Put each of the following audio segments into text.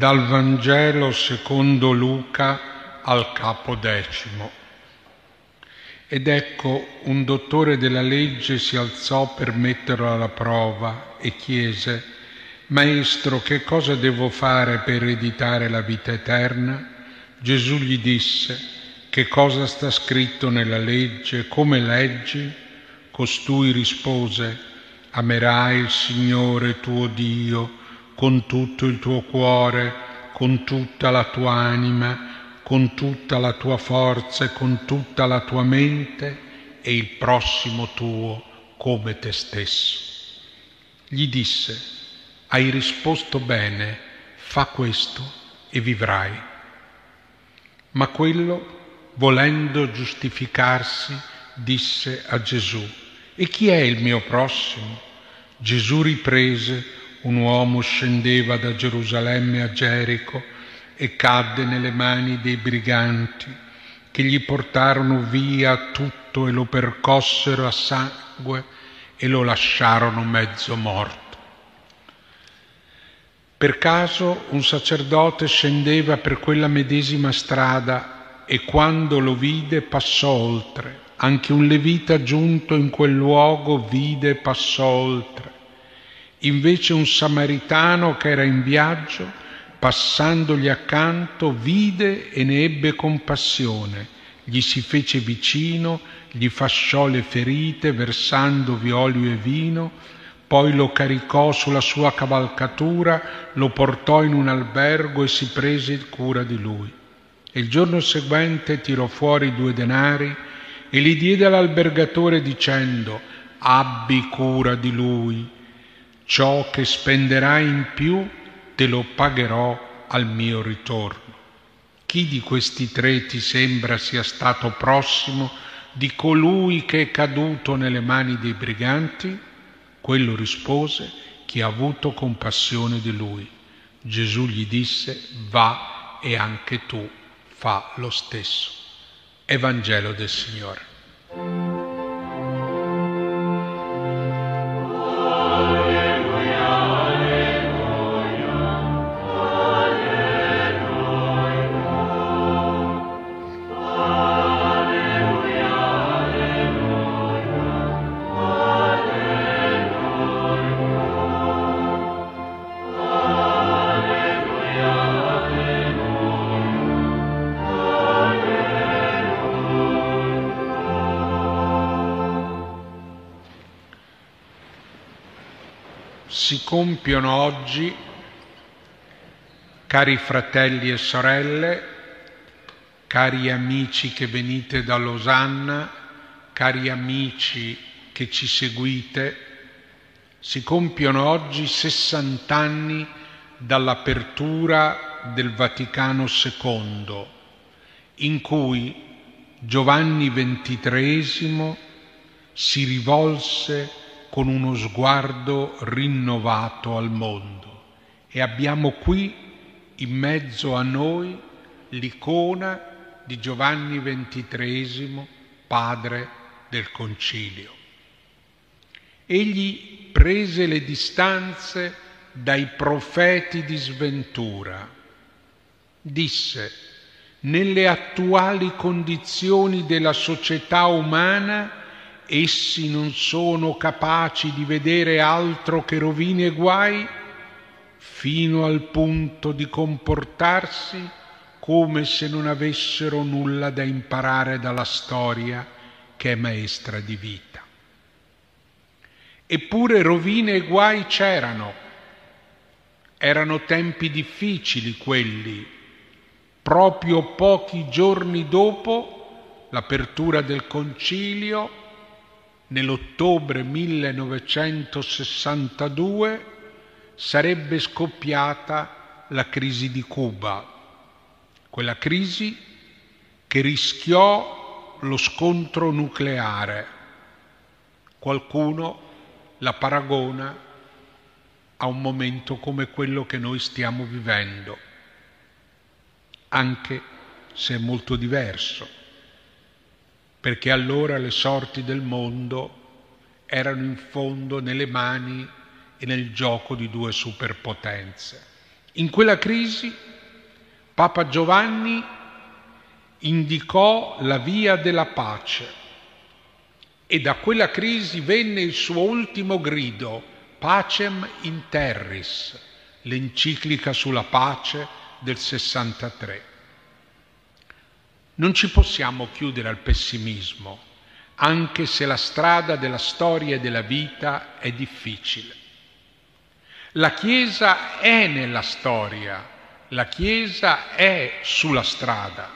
Dal Vangelo secondo Luca al capo decimo. Ed ecco un dottore della legge si alzò per metterlo alla prova e chiese, Maestro, che cosa devo fare per ereditare la vita eterna? Gesù gli disse, che cosa sta scritto nella legge, come leggi? Costui rispose, amerai il Signore tuo Dio con tutto il tuo cuore, con tutta la tua anima, con tutta la tua forza e con tutta la tua mente e il prossimo tuo come te stesso. Gli disse, hai risposto bene, fa questo e vivrai. Ma quello, volendo giustificarsi, disse a Gesù, e chi è il mio prossimo? Gesù riprese, un uomo scendeva da Gerusalemme a Gerico e cadde nelle mani dei briganti che gli portarono via tutto e lo percossero a sangue e lo lasciarono mezzo morto. Per caso un sacerdote scendeva per quella medesima strada e quando lo vide passò oltre. Anche un levita giunto in quel luogo vide e passò oltre. Invece un samaritano che era in viaggio, passandogli accanto, vide e ne ebbe compassione, gli si fece vicino, gli fasciò le ferite versandovi olio e vino, poi lo caricò sulla sua cavalcatura, lo portò in un albergo e si prese cura di lui. E il giorno seguente tirò fuori due denari e li diede all'albergatore dicendo, abbi cura di lui ciò che spenderai in più te lo pagherò al mio ritorno. Chi di questi tre ti sembra sia stato prossimo di colui che è caduto nelle mani dei briganti? Quello rispose, chi ha avuto compassione di lui. Gesù gli disse, va e anche tu fa lo stesso. Evangelo del Signore. Compiono oggi, cari fratelli e sorelle, cari amici che venite da Losanna, cari amici che ci seguite, si compiono oggi 60 anni dall'apertura del Vaticano II, in cui Giovanni XXIII si rivolse con uno sguardo rinnovato al mondo e abbiamo qui in mezzo a noi l'icona di Giovanni XXIII, padre del concilio. Egli prese le distanze dai profeti di sventura. Disse, nelle attuali condizioni della società umana, essi non sono capaci di vedere altro che rovine e guai, fino al punto di comportarsi come se non avessero nulla da imparare dalla storia che è maestra di vita. Eppure rovine e guai c'erano, erano tempi difficili quelli, proprio pochi giorni dopo l'apertura del concilio nell'ottobre 1962 sarebbe scoppiata la crisi di Cuba, quella crisi che rischiò lo scontro nucleare. Qualcuno la paragona a un momento come quello che noi stiamo vivendo, anche se è molto diverso perché allora le sorti del mondo erano in fondo nelle mani e nel gioco di due superpotenze. In quella crisi Papa Giovanni indicò la via della pace e da quella crisi venne il suo ultimo grido, Pacem in Terris, l'enciclica sulla pace del 63. Non ci possiamo chiudere al pessimismo, anche se la strada della storia e della vita è difficile. La Chiesa è nella storia, la Chiesa è sulla strada.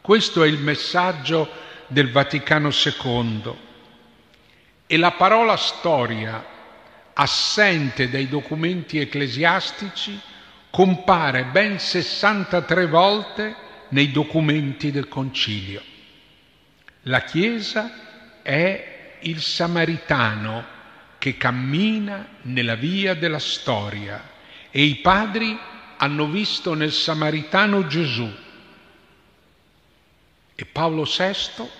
Questo è il messaggio del Vaticano II. E la parola storia, assente dai documenti ecclesiastici, compare ben 63 volte nei documenti del Concilio. La Chiesa è il samaritano che cammina nella via della storia e i padri hanno visto nel samaritano Gesù e Paolo VI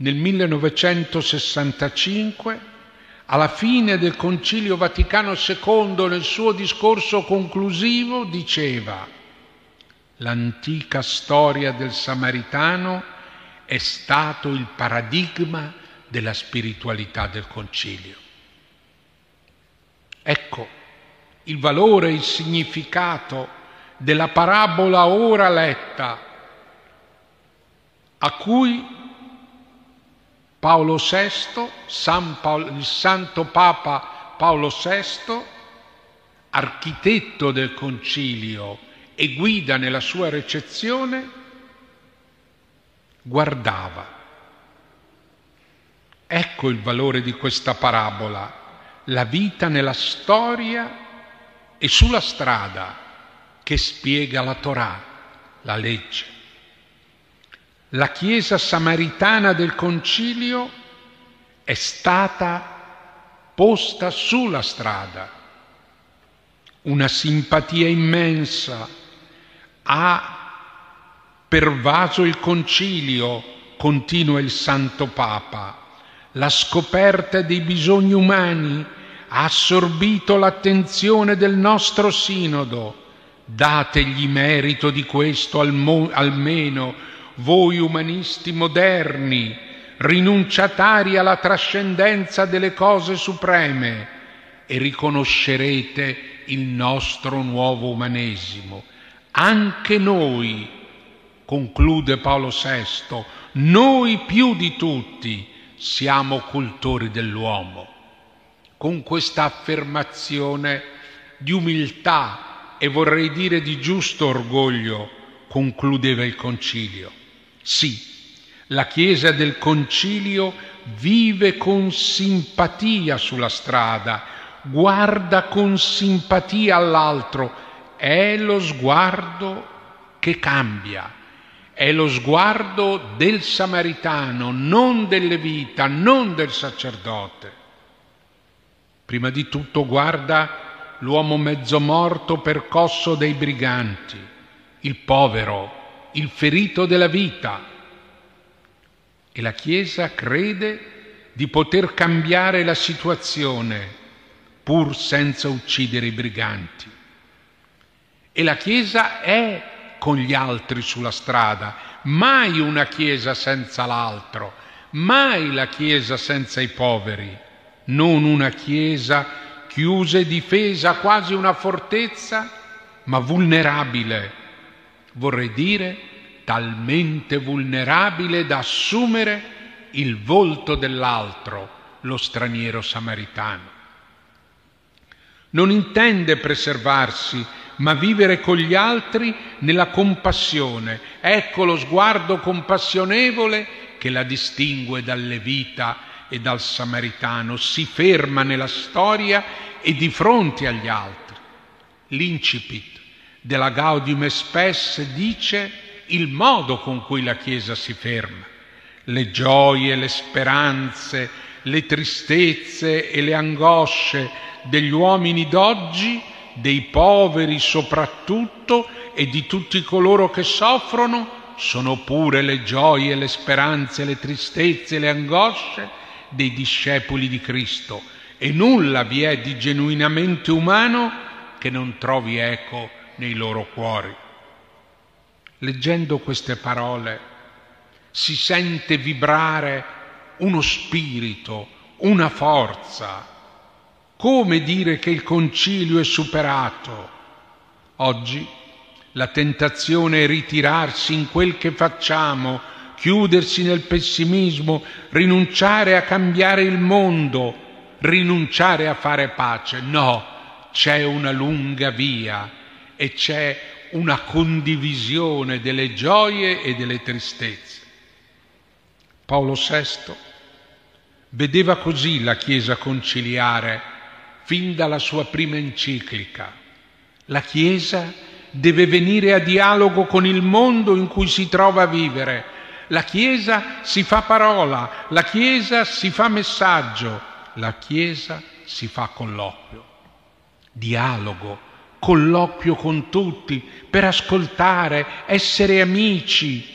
nel 1965, alla fine del Concilio Vaticano II, nel suo discorso conclusivo, diceva l'antica storia del Samaritano è stato il paradigma della spiritualità del Concilio. Ecco il valore, il significato della parabola ora letta a cui Paolo VI, San Paolo, il Santo Papa Paolo VI, architetto del concilio e guida nella sua recezione, guardava. Ecco il valore di questa parabola, la vita nella storia e sulla strada che spiega la Torah, la legge. La Chiesa samaritana del Concilio è stata posta sulla strada. Una simpatia immensa ha pervaso il Concilio, continua il Santo Papa. La scoperta dei bisogni umani ha assorbito l'attenzione del nostro Sinodo. Dategli merito di questo almeno voi umanisti moderni, rinunciatari alla trascendenza delle cose supreme e riconoscerete il nostro nuovo umanesimo. Anche noi, conclude Paolo VI, noi più di tutti siamo cultori dell'uomo. Con questa affermazione di umiltà e vorrei dire di giusto orgoglio concludeva il concilio. Sì, la Chiesa del Concilio vive con simpatia sulla strada, guarda con simpatia all'altro, è lo sguardo che cambia, è lo sguardo del samaritano, non delle vita, non del sacerdote. Prima di tutto guarda l'uomo mezzo morto percosso dai briganti, il povero, il ferito della vita. E la Chiesa crede di poter cambiare la situazione pur senza uccidere i briganti. E la Chiesa è con gli altri sulla strada, mai una Chiesa senza l'altro, mai la Chiesa senza i poveri, non una Chiesa chiusa e difesa, quasi una fortezza, ma vulnerabile vorrei dire talmente vulnerabile da assumere il volto dell'altro, lo straniero samaritano. Non intende preservarsi, ma vivere con gli altri nella compassione. Ecco lo sguardo compassionevole che la distingue dalle vita e dal samaritano. Si ferma nella storia e di fronte agli altri. L'incipit della Gaudium Spes dice il modo con cui la Chiesa si ferma, le gioie, le speranze, le tristezze e le angosce degli uomini d'oggi, dei poveri soprattutto e di tutti coloro che soffrono, sono pure le gioie, le speranze, le tristezze, le angosce dei discepoli di Cristo e nulla vi è di genuinamente umano che non trovi eco nei loro cuori. Leggendo queste parole si sente vibrare uno spirito, una forza. Come dire che il concilio è superato? Oggi la tentazione è ritirarsi in quel che facciamo, chiudersi nel pessimismo, rinunciare a cambiare il mondo, rinunciare a fare pace. No, c'è una lunga via e c'è una condivisione delle gioie e delle tristezze. Paolo VI vedeva così la Chiesa conciliare fin dalla sua prima enciclica. La Chiesa deve venire a dialogo con il mondo in cui si trova a vivere. La Chiesa si fa parola, la Chiesa si fa messaggio, la Chiesa si fa colloquio, dialogo, colloquio con tutti per ascoltare, essere amici,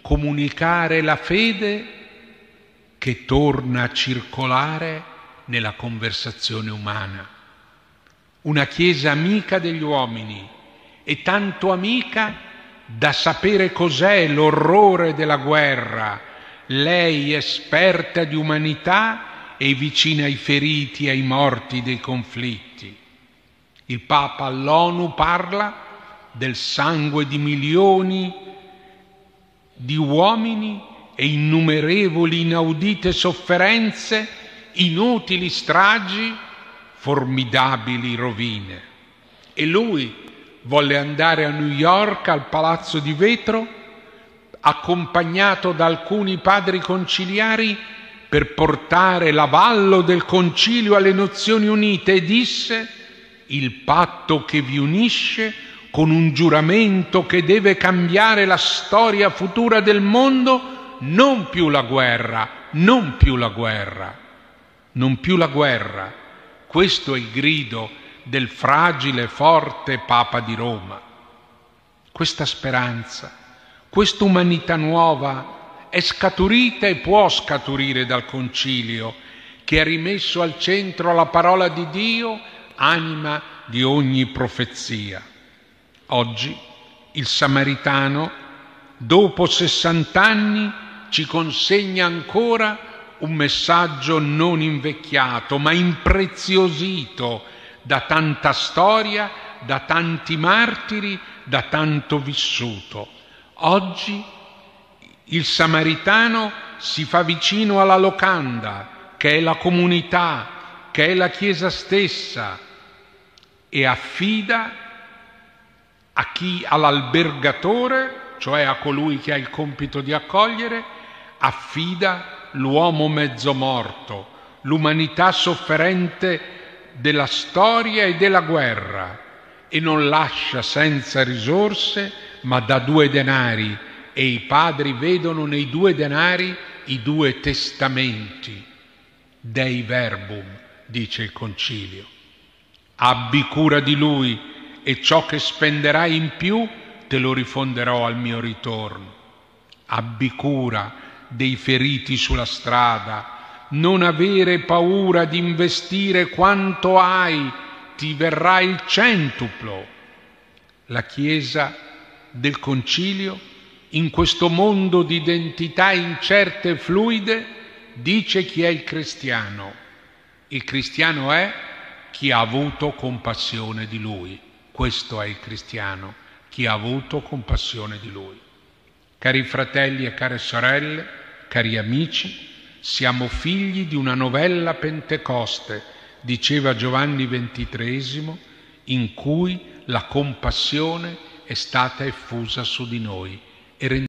comunicare la fede che torna a circolare nella conversazione umana. Una Chiesa amica degli uomini e tanto amica da sapere cos'è l'orrore della guerra, lei esperta di umanità e vicina ai feriti e ai morti dei conflitti. Il Papa all'ONU parla del sangue di milioni di uomini e innumerevoli inaudite sofferenze, inutili stragi, formidabili rovine. E lui volle andare a New York al palazzo di vetro, accompagnato da alcuni padri conciliari per portare l'avallo del concilio alle Nazioni Unite e disse il patto che vi unisce con un giuramento che deve cambiare la storia futura del mondo, non più la guerra, non più la guerra, non più la guerra. Questo è il grido del fragile, forte Papa di Roma. Questa speranza, questa umanità nuova è scaturita e può scaturire dal concilio che ha rimesso al centro la parola di Dio anima di ogni profezia. Oggi il Samaritano, dopo 60 anni, ci consegna ancora un messaggio non invecchiato, ma impreziosito da tanta storia, da tanti martiri, da tanto vissuto. Oggi il Samaritano si fa vicino alla locanda, che è la comunità, che è la Chiesa stessa, e affida a chi all'albergatore, cioè a colui che ha il compito di accogliere, affida l'uomo mezzo morto, l'umanità sofferente della storia e della guerra e non lascia senza risorse, ma dà due denari e i padri vedono nei due denari i due testamenti. Dei verbum, dice il concilio abbi cura di lui e ciò che spenderai in più te lo rifonderò al mio ritorno. Abbi cura dei feriti sulla strada, non avere paura di investire quanto hai, ti verrà il centuplo. La Chiesa del Concilio, in questo mondo di identità incerte e fluide, dice chi è il cristiano. Il cristiano è chi ha avuto compassione di lui. Questo è il cristiano, chi ha avuto compassione di lui. Cari fratelli e care sorelle, cari amici, siamo figli di una novella Pentecoste, diceva Giovanni XXIII, in cui la compassione è stata effusa su di noi